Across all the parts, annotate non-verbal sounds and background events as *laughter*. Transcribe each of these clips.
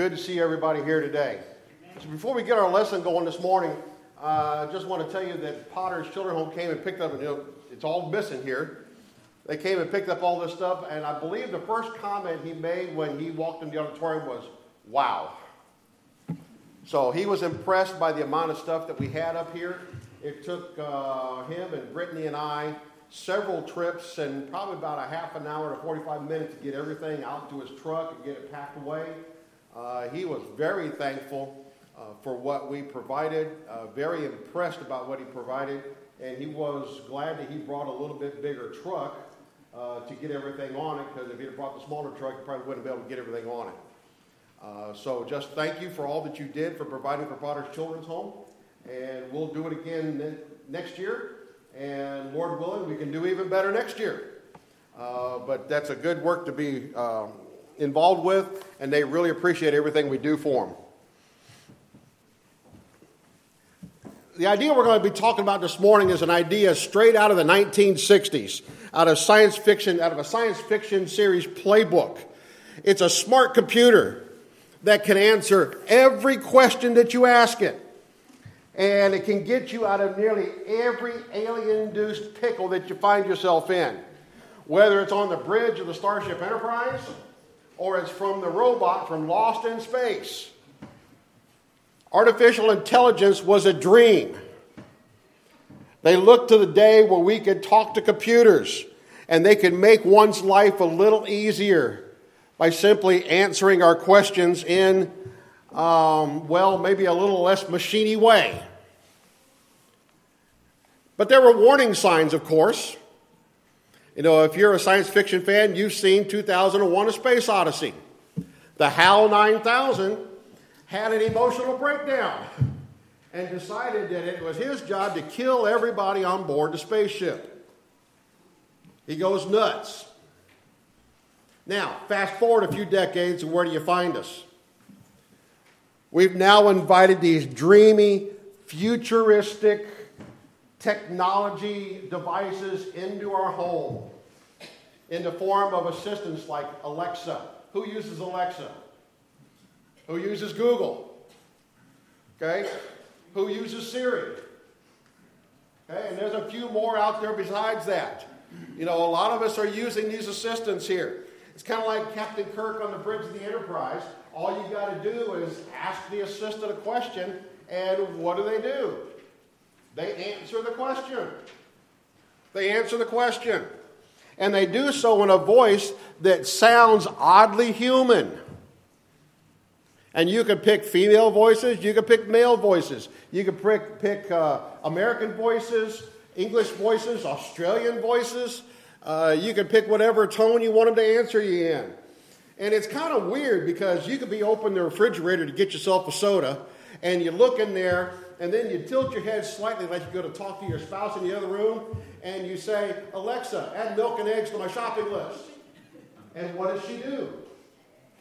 good to see everybody here today. So before we get our lesson going this morning, uh, I just want to tell you that Potter's Children Home came and picked up, you know, it's all missing here. They came and picked up all this stuff, and I believe the first comment he made when he walked in the auditorium was, wow. So he was impressed by the amount of stuff that we had up here. It took uh, him and Brittany and I several trips and probably about a half an hour to 45 minutes to get everything out to his truck and get it packed away. Uh, he was very thankful uh, for what we provided, uh, very impressed about what he provided, and he was glad that he brought a little bit bigger truck uh, to get everything on it because if he'd brought the smaller truck, he probably wouldn't have been able to get everything on it. Uh, so just thank you for all that you did for providing for Potter's Children's Home, and we'll do it again next year. And Lord willing, we can do even better next year. Uh, but that's a good work to be uh, involved with, and they really appreciate everything we do for them. The idea we're going to be talking about this morning is an idea straight out of the 1960s, out of science fiction, out of a science fiction series playbook. It's a smart computer that can answer every question that you ask it and it can get you out of nearly every alien induced pickle that you find yourself in. Whether it's on the bridge of the Starship Enterprise or it's from the robot from Lost in Space. Artificial intelligence was a dream. They looked to the day where we could talk to computers and they could make one's life a little easier by simply answering our questions in, um, well, maybe a little less machiney way. But there were warning signs, of course. You know, if you're a science fiction fan, you've seen 2001 A Space Odyssey. The HAL 9000 had an emotional breakdown and decided that it was his job to kill everybody on board the spaceship. He goes nuts. Now, fast forward a few decades, and where do you find us? We've now invited these dreamy, futuristic, technology devices into our home in the form of assistants like Alexa. Who uses Alexa? Who uses Google? Okay? Who uses Siri? Okay, and there's a few more out there besides that. You know, a lot of us are using these assistants here. It's kind of like Captain Kirk on the bridge of the Enterprise. All you got to do is ask the assistant a question, and what do they do? They answer the question. They answer the question. And they do so in a voice that sounds oddly human. And you can pick female voices, you can pick male voices, you can pick, pick uh, American voices, English voices, Australian voices. Uh, you can pick whatever tone you want them to answer you in. And it's kind of weird because you could be opening the refrigerator to get yourself a soda, and you look in there, and then you tilt your head slightly like you go to talk to your spouse in the other room, and you say, Alexa, add milk and eggs to my shopping list. And what does she do?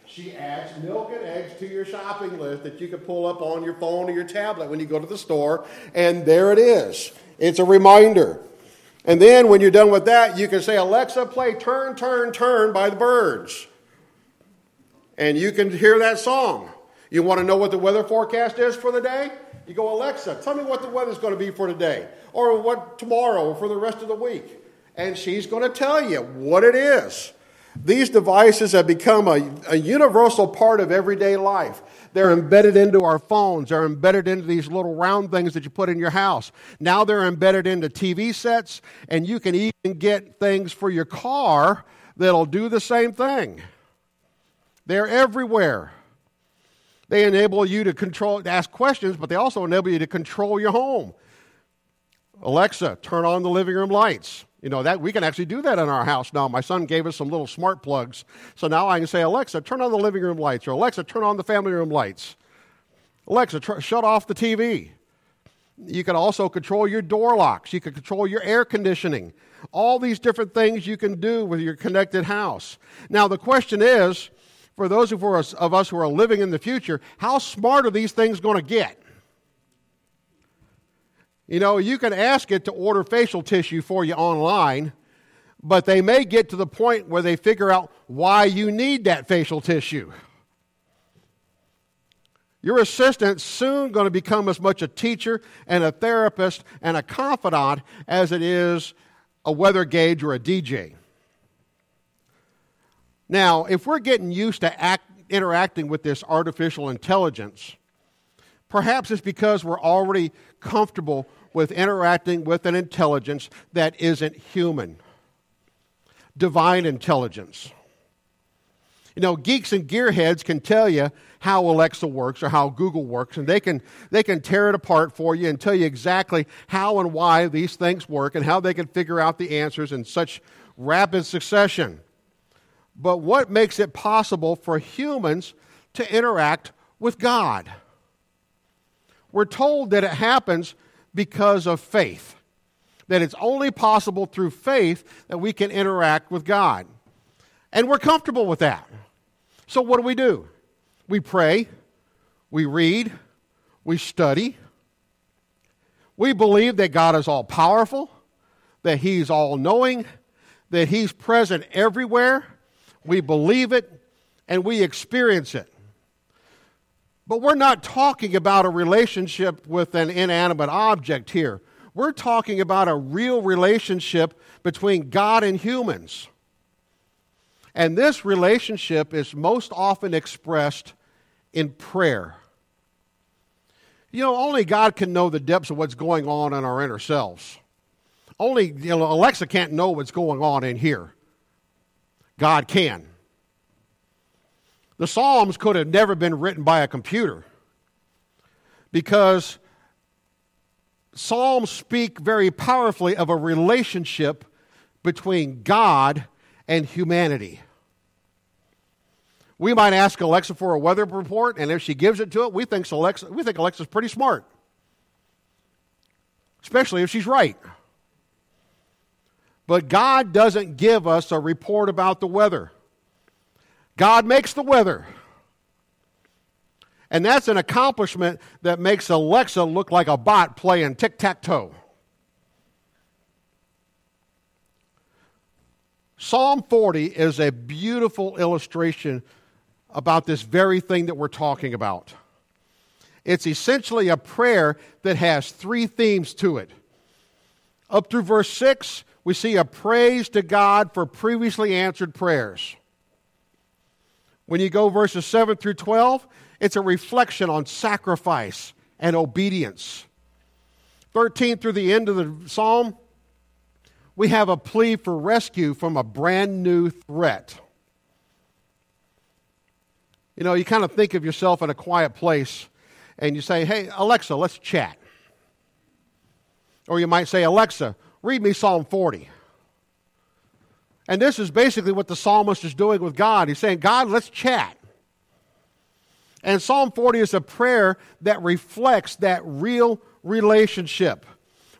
She adds milk and eggs to your shopping list that you can pull up on your phone or your tablet when you go to the store, and there it is. It's a reminder. And then when you're done with that, you can say, Alexa, play Turn, Turn, Turn by the Byrds. And you can hear that song. You want to know what the weather forecast is for the day? You go, Alexa, tell me what the weather's going to be for today, or what tomorrow, or for the rest of the week. And she's going to tell you what it is. These devices have become a, a universal part of everyday life. They're embedded into our phones. They're embedded into these little round things that you put in your house. Now they're embedded into TV sets, and you can even get things for your car that'll do the same thing. They're everywhere. They enable you to control, to ask questions, but they also enable you to control your home. Alexa, turn on the living room lights. You know that we can actually do that in our house now. My son gave us some little smart plugs, so now I can say, Alexa, turn on the living room lights, or Alexa, turn on the family room lights. Alexa, tr- shut off the TV. You can also control your door locks. You can control your air conditioning. All these different things you can do with your connected house. Now the question is, for those of us, of us who are living in the future, how smart are these things going to get? You know, you can ask it to order facial tissue for you online, but they may get to the point where they figure out why you need that facial tissue. Your assistant's soon going to become as much a teacher and a therapist and a confidant as it is a weather gauge or a DJ. Now, if we're getting used to act, interacting with this artificial intelligence, perhaps it's because we're already comfortable with interacting with an intelligence that isn't human divine intelligence. You know, geeks and gearheads can tell you how Alexa works or how Google works, and they can, they can tear it apart for you and tell you exactly how and why these things work and how they can figure out the answers in such rapid succession. But what makes it possible for humans to interact with God? We're told that it happens because of faith, that it's only possible through faith that we can interact with God. And we're comfortable with that. So, what do we do? We pray, we read, we study. We believe that God is all powerful, that He's all knowing, that He's present everywhere. We believe it and we experience it. But we're not talking about a relationship with an inanimate object here. We're talking about a real relationship between God and humans. And this relationship is most often expressed in prayer. You know, only God can know the depths of what's going on in our inner selves. Only, you know, Alexa can't know what's going on in here. God can. The Psalms could have never been written by a computer because Psalms speak very powerfully of a relationship between God and humanity. We might ask Alexa for a weather report, and if she gives it to it, we think, Alexa, we think Alexa's pretty smart, especially if she's right. But God doesn't give us a report about the weather. God makes the weather. And that's an accomplishment that makes Alexa look like a bot playing tic tac toe. Psalm 40 is a beautiful illustration about this very thing that we're talking about. It's essentially a prayer that has three themes to it. Up through verse 6, we see a praise to God for previously answered prayers. When you go verses 7 through 12, it's a reflection on sacrifice and obedience. 13 through the end of the psalm, we have a plea for rescue from a brand new threat. You know, you kind of think of yourself in a quiet place and you say, Hey, Alexa, let's chat. Or you might say, Alexa, read me Psalm 40. And this is basically what the psalmist is doing with God. He's saying, God, let's chat. And Psalm 40 is a prayer that reflects that real relationship.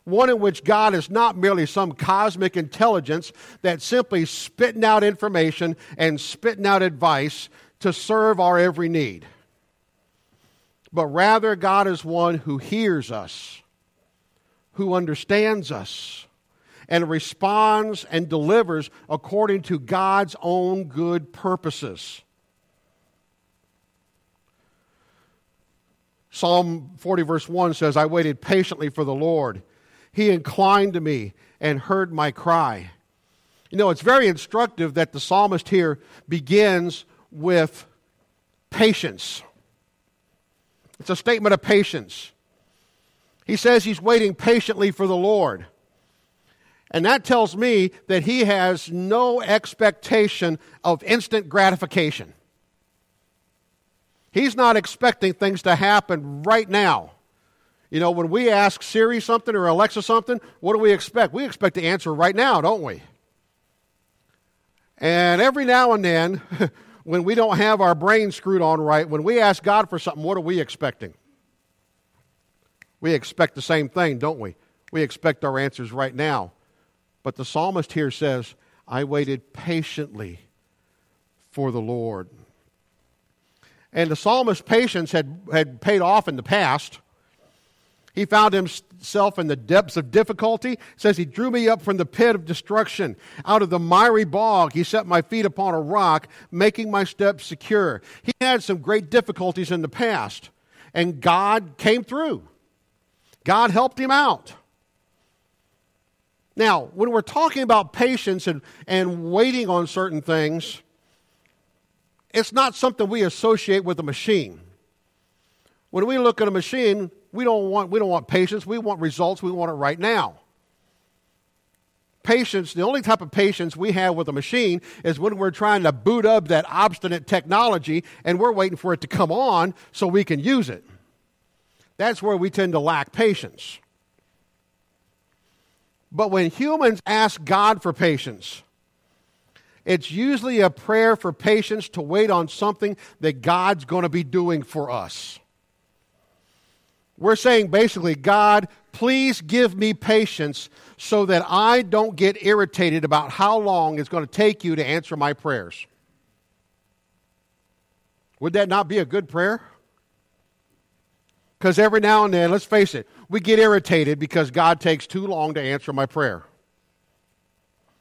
One in which God is not merely some cosmic intelligence that's simply spitting out information and spitting out advice to serve our every need. But rather, God is one who hears us, who understands us, and responds and delivers according to God's own good purposes. Psalm 40, verse 1 says, I waited patiently for the Lord. He inclined to me and heard my cry. You know, it's very instructive that the psalmist here begins with patience. It's a statement of patience. He says he's waiting patiently for the Lord. And that tells me that he has no expectation of instant gratification. He's not expecting things to happen right now. You know, when we ask Siri something or Alexa something, what do we expect? We expect to answer right now, don't we? And every now and then, *laughs* when we don't have our brain screwed on right, when we ask God for something, what are we expecting? We expect the same thing, don't we? We expect our answers right now. But the psalmist here says, I waited patiently for the Lord. And the psalmist's patience had, had paid off in the past. He found himself in the depths of difficulty. It says he drew me up from the pit of destruction. Out of the miry bog, he set my feet upon a rock, making my steps secure. He had some great difficulties in the past. and God came through. God helped him out. Now, when we're talking about patience and, and waiting on certain things, it's not something we associate with a machine. When we look at a machine, we don't want, we don't want patience, we want results, we want it right now. Patience, the only type of patience we have with a machine is when we're trying to boot up that obstinate technology and we're waiting for it to come on so we can use it. That's where we tend to lack patience. But when humans ask God for patience, it's usually a prayer for patience to wait on something that God's going to be doing for us. We're saying basically, God, please give me patience so that I don't get irritated about how long it's going to take you to answer my prayers. Would that not be a good prayer? Because every now and then, let's face it, we get irritated because God takes too long to answer my prayer.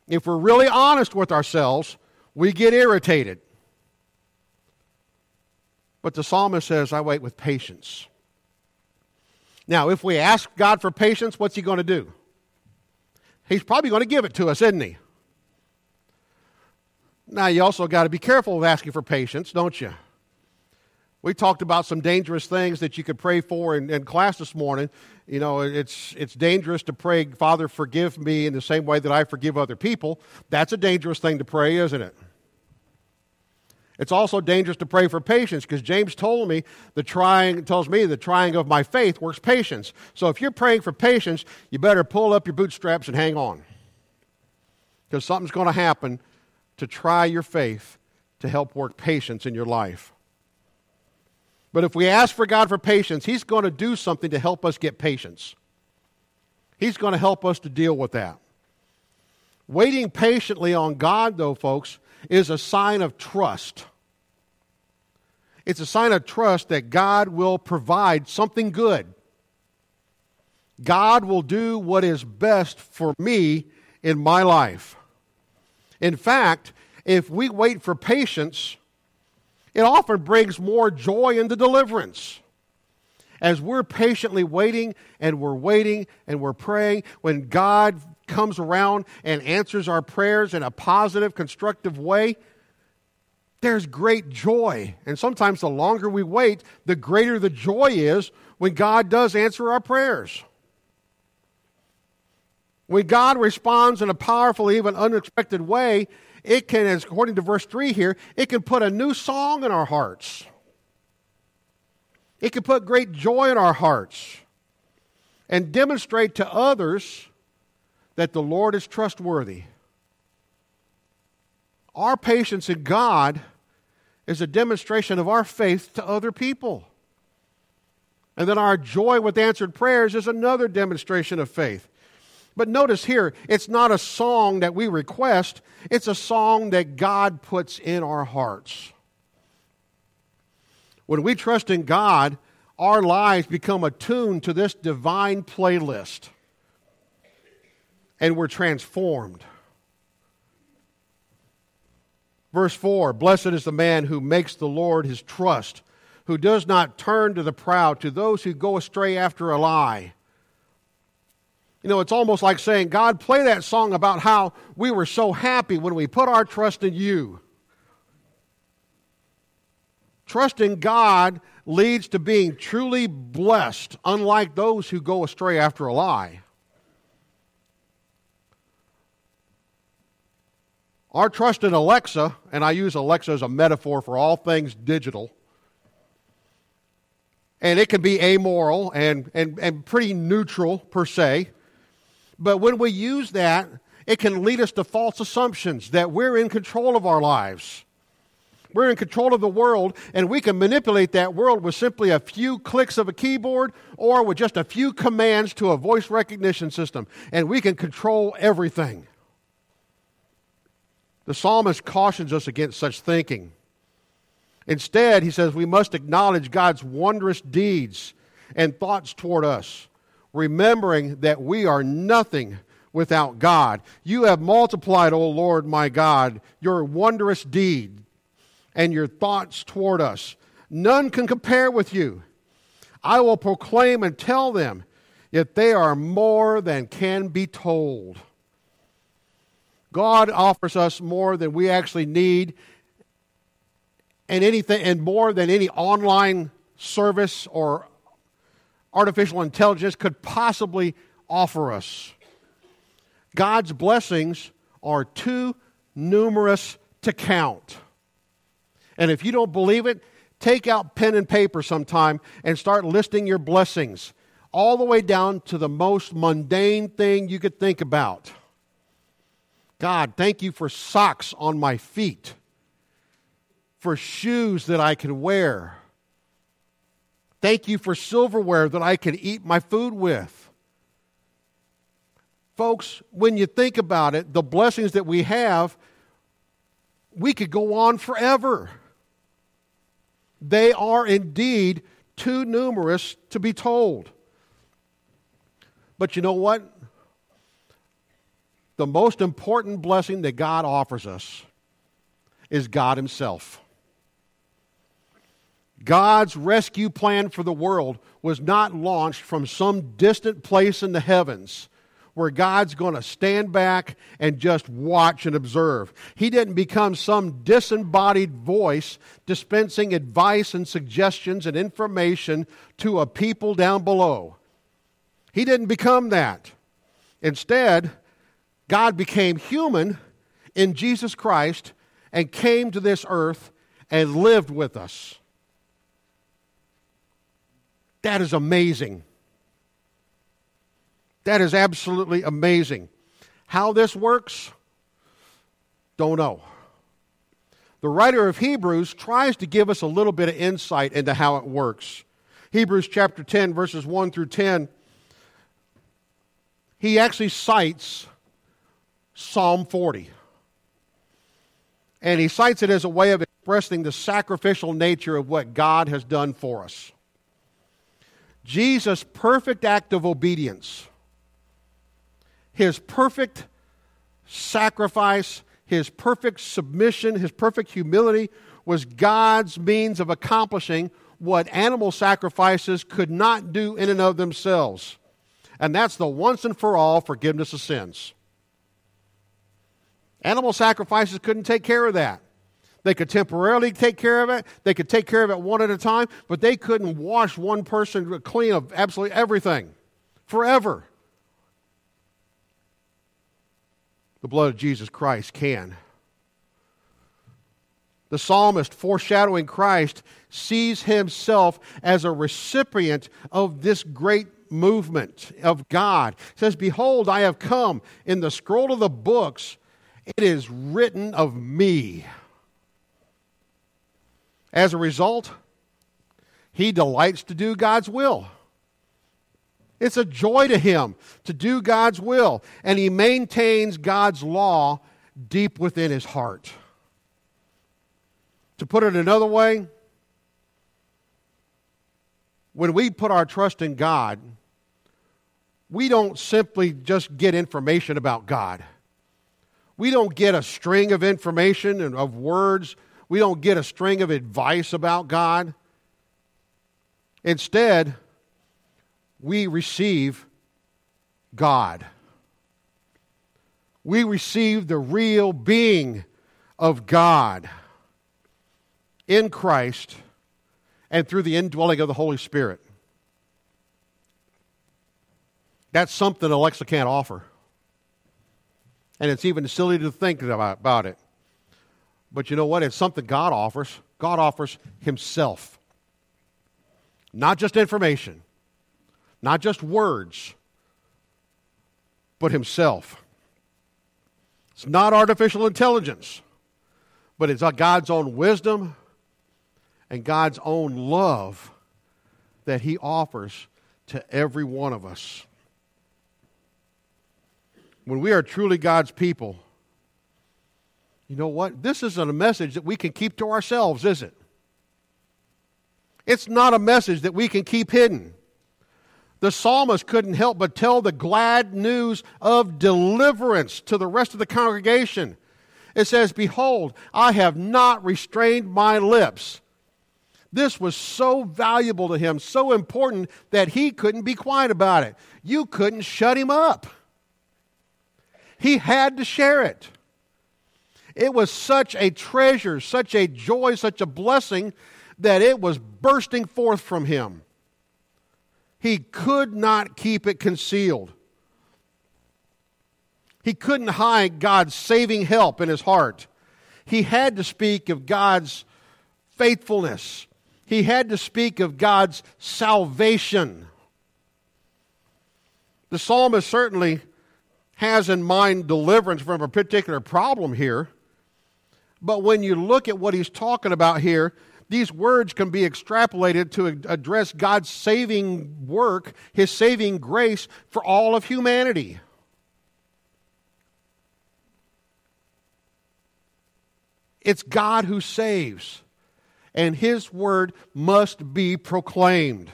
If we're really honest with ourselves, we get irritated. But the psalmist says, I wait with patience. Now, if we ask God for patience, what's He going to do? He's probably going to give it to us, isn't He? Now, you also got to be careful of asking for patience, don't you? We talked about some dangerous things that you could pray for in, in, class this morning. You know, it's, it's dangerous to pray, Father, forgive me in the same way that I forgive other people. That's a dangerous thing to pray, isn't it? It's also dangerous to pray for patience because James told me the trying tells me the trying of my faith works patience. So if you're praying for patience, you better pull up your bootstraps and hang on. Because something's going to happen to try your faith to help work patience in your life. But if we ask for God for patience, He's going to do something to help us get patience. He's going to help us to deal with that. Waiting patiently on God, though, folks, is a sign of trust. It's a sign of trust that God will provide something good. God will do what is best for me in my life. In fact, if we wait for patience, it often brings more joy into deliverance. As we're patiently waiting and we're waiting and we're praying, when God comes around and answers our prayers in a positive, constructive way, there's great joy. And sometimes the longer we wait, the greater the joy is when God does answer our prayers. When God responds in a powerful, even unexpected way, it can, as according to verse 3 here, it can put a new song in our hearts. It can put great joy in our hearts and demonstrate to others that the Lord is trustworthy. Our patience in God is a demonstration of our faith to other people. And then our joy with answered prayers is another demonstration of faith. But notice here, it's not a song that we request, it's a song that God puts in our hearts. When we trust in God, our lives become attuned to this divine playlist and we're transformed. Verse 4 Blessed is the man who makes the Lord his trust, who does not turn to the proud, to those who go astray after a lie. You know, it's almost like saying, God, play that song about how we were so happy when we put our trust in you. Trusting God leads to being truly blessed, unlike those who go astray after a lie. Our trust in Alexa, and I use Alexa as a metaphor for all things digital, and it can be amoral and, and, and pretty neutral per se. But when we use that, it can lead us to false assumptions that we're in control of our lives. We're in control of the world, and we can manipulate that world with simply a few clicks of a keyboard or with just a few commands to a voice recognition system, and we can control everything. The psalmist cautions us against such thinking. Instead, he says we must acknowledge God's wondrous deeds and thoughts toward us, remembering that we are nothing without God. You have multiplied, O Lord my God, your wondrous deed and your thoughts toward us. None can compare with you. I will proclaim and tell them, yet they are more than can be told. God offers us more than we actually need and anything and more than any online service or artificial intelligence could possibly offer us. God's blessings are too numerous to count. And if you don't believe it, take out pen and paper sometime and start listing your blessings, all the way down to the most mundane thing you could think about. God, thank you for socks on my feet, for shoes that I can wear. Thank you for silverware that I can eat my food with. Folks, when you think about it, the blessings that we have, we could go on forever. They are indeed too numerous to be told. But you know what? The most important blessing that God offers us is God Himself. God's rescue plan for the world was not launched from some distant place in the heavens where God's going to stand back and just watch and observe. He didn't become some disembodied voice dispensing advice and suggestions and information to a people down below. He didn't become that. Instead, God became human in Jesus Christ and came to this earth and lived with us. That is amazing. That is absolutely amazing. How this works, don't know. The writer of Hebrews tries to give us a little bit of insight into how it works. Hebrews chapter 10, verses 1 through 10, he actually cites Psalm 40. And he cites it as a way of expressing the sacrificial nature of what God has done for us. Jesus' perfect act of obedience his perfect sacrifice, his perfect submission, his perfect humility was God's means of accomplishing what animal sacrifices could not do in and of themselves. And that's the once and for all forgiveness of sins. Animal sacrifices couldn't take care of that. They could temporarily take care of it, they could take care of it one at a time, but they couldn't wash one person clean of absolutely everything forever. The blood of Jesus Christ can. The psalmist, foreshadowing Christ, sees himself as a recipient of this great movement of God. Says, Behold, I have come. In the scroll of the books, it is written of me. As a result, he delights to do God's will. It's a joy to him to do God's will, and he maintains God's law deep within his heart. To put it another way, when we put our trust in God, we don't simply just get information about God. We don't get a string of information and of words. We don't get a string of advice about God. Instead, we receive God. We receive the real being of God in Christ and through the indwelling of the Holy Spirit. That's something Alexa can't offer. And it's even silly to think about, it. But you know what? It's something God offers. God offers Himself. Not just information, not just words, but Himself. It's not artificial intelligence, but it's God's own wisdom and God's own love that He offers to every one of us. When we are truly God's people, you know what? This isn't a message that we can keep to ourselves, is it? It's not a message that we can keep hidden the psalmist couldn't help but tell the glad news of deliverance to the rest of the congregation. It says, Behold, I have not restrained my lips. This was so valuable to him, so important that he couldn't be quiet about it. You couldn't shut him up. He had to share it. It was such a treasure, such a joy, such a blessing that it was bursting forth from him. He could not keep it concealed. He couldn't hide God's saving help in his heart. He had to speak of God's faithfulness. He had to speak of God's salvation. The psalmist certainly has in mind deliverance from a particular problem here. But when you look at what he's talking about here, these words can be extrapolated to address God's saving work, his saving grace for all of humanity. It's God who saves, and his word must be proclaimed.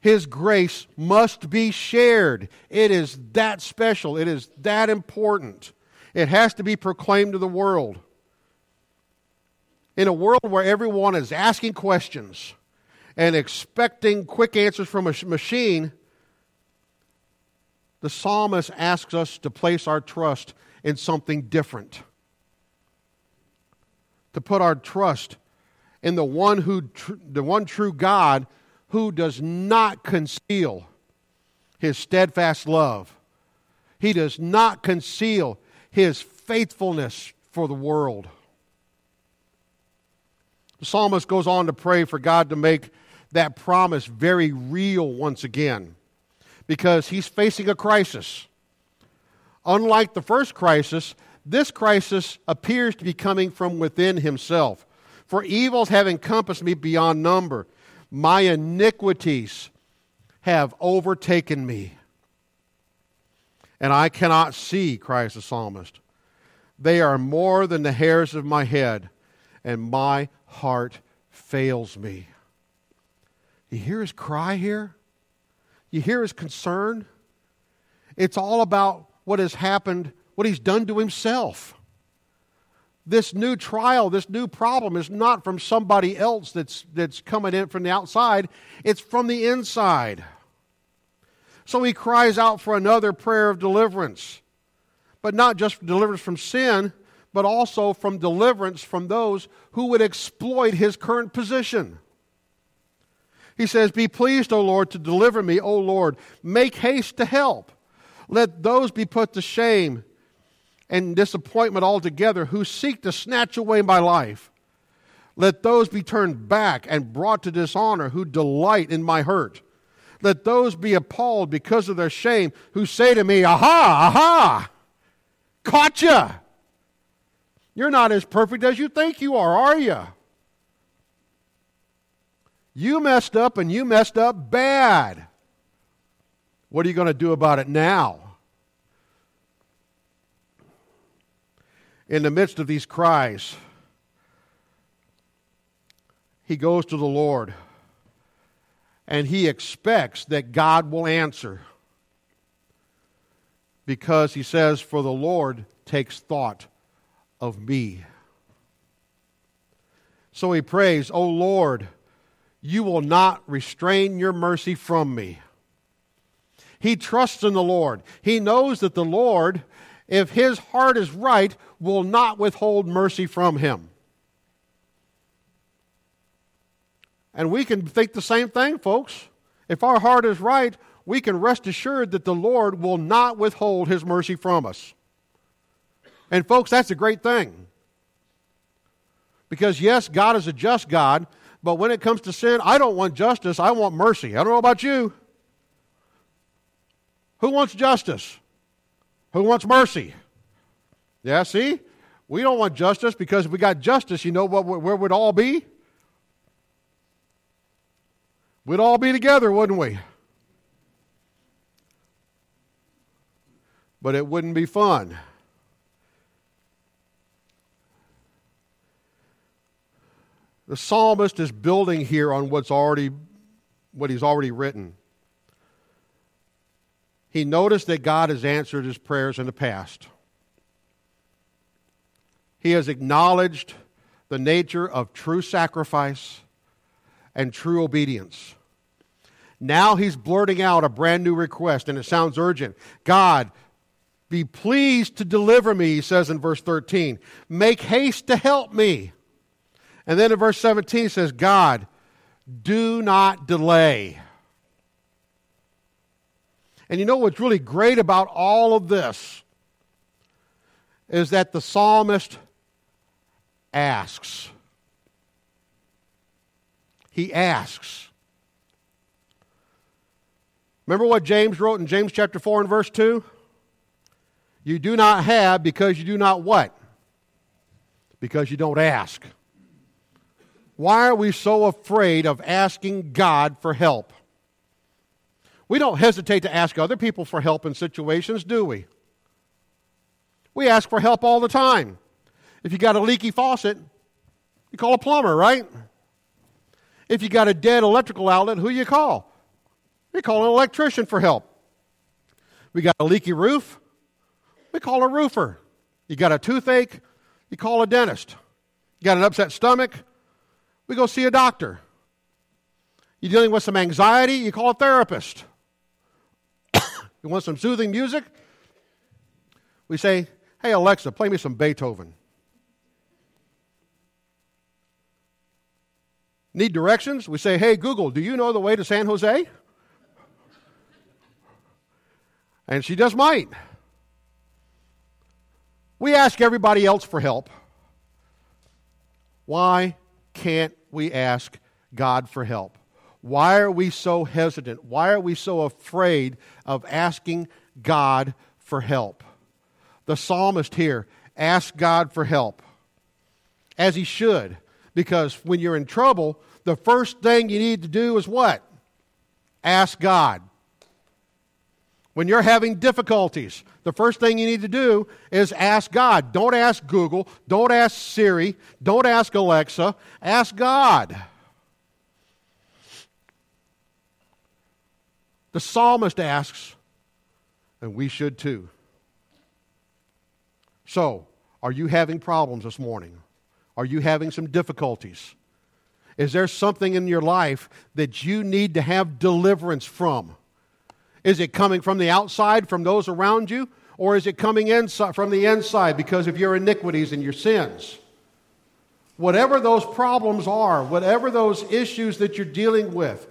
His grace must be shared. It is that special, it is that important. It has to be proclaimed to the world in a world where everyone is asking questions and expecting quick answers from a machine, the psalmist asks us to place our trust in something different. To put our trust in the one who the one true God who does not conceal his steadfast love. He does not conceal his faithfulness for the world. The psalmist goes on to pray for God to make that promise very real once again because he's facing a crisis. Unlike the first crisis, this crisis appears to be coming from within himself. For evils have encompassed me beyond number. My iniquities have overtaken me. And I cannot see, cries the psalmist. They are more than the hairs of my head, and my heart fails me. You hear his cry here? You hear his concern? It's all about what has happened, what he's done to himself. This new trial, this new problem is not from somebody else that's, that's coming in from the outside, it's from the inside. So he cries out for another prayer of deliverance, but not just deliverance from sin, but also from deliverance from those who would exploit his current position. He says, Be pleased, O Lord, to deliver me, O Lord. Make haste to help. Let those be put to shame and disappointment altogether who seek to snatch away my life. Let those be turned back and brought to dishonor who delight in my hurt. Let those be appalled because of their shame who say to me, Aha, aha, caught you. You're not as perfect as you think you are, are you? You messed up and you messed up bad. What are you going to do about it now? In the midst of these cries, he goes to the Lord and he expects that God will answer because he says, For the Lord takes thought of me. So he prays, O Lord, you will not restrain your mercy from me. He trusts in the Lord. He knows that the Lord, if his heart is right, will not withhold mercy from him. And we can think the same thing, folks. If our heart is right, we can rest assured that the Lord will not withhold his mercy from us. And, folks, that's a great thing. Because, yes, God is a just God, but when it comes to sin, I don't want justice, I want mercy. I don't know about you. Who wants justice? Who wants mercy? Yeah, see? We don't want justice because if we got justice, you know what, where we'd all be? We'd all be together, wouldn't we? But it wouldn't be fun. The psalmist is building here on what's already what he's already written. He noticed that God has answered his prayers in the past. He has acknowledged the nature of true sacrifice and true obedience. Now he's blurting out a brand new request, and it sounds urgent. God, be pleased to deliver me, he says in verse 13. Make haste to help me. And then in verse 17 he says, God, do not delay. And you know what's really great about all of this is that the psalmist asks. He asks. Remember what James wrote in James chapter 4 and verse 2? You do not have because you do not what? Because you don't ask. Why are we so afraid of asking God for help? We don't hesitate to ask other people for help in situations, do we? We ask for help all the time. If you got a leaky faucet, you call a plumber, right? If you got a dead electrical outlet, who you call? We call an electrician for help. We got a leaky roof, we call a roofer. You got a toothache, you call a dentist. You got an upset stomach, we go see a doctor. You're dealing with some anxiety, you call a therapist. *coughs* you want some soothing music? We say, Hey, Alexa, play me some Beethoven. Need directions? We say, Hey, Google, do you know the way to San Jose? And she just might. We ask everybody else for help. Why can't we ask God for help? Why are we so hesitant? Why are we so afraid of asking God for help? The psalmist here asks God for help, as he should, because when you're in trouble, the first thing you need to do is what? Ask God. When you're having difficulties, the first thing you need to do is ask God. Don't ask Google. Don't ask Siri. Don't ask Alexa. Ask God. The psalmist asks, and we should too. So, are you having problems this morning? Are you having some difficulties? Is there something in your life that you need to have deliverance from? Is it coming from the outside, from those around you? Or is it coming inside, from the inside because of your iniquities and your sins? Whatever those problems are, whatever those issues that you're dealing with,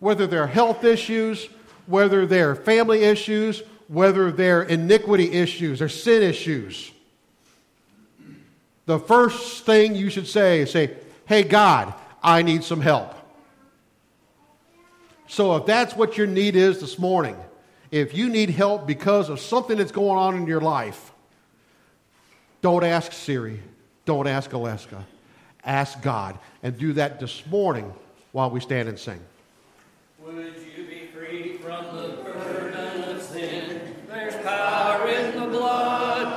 whether they're health issues, whether they're family issues, whether they're iniquity issues or sin issues, the first thing you should say is say, Hey, God, I need some help. So if that's what your need is this morning, if you need help because of something that's going on in your life, don't ask Siri, don't ask Alaska, ask God, and do that this morning while we stand and sing. Would you be free from the burden of sin? There's power in the blood.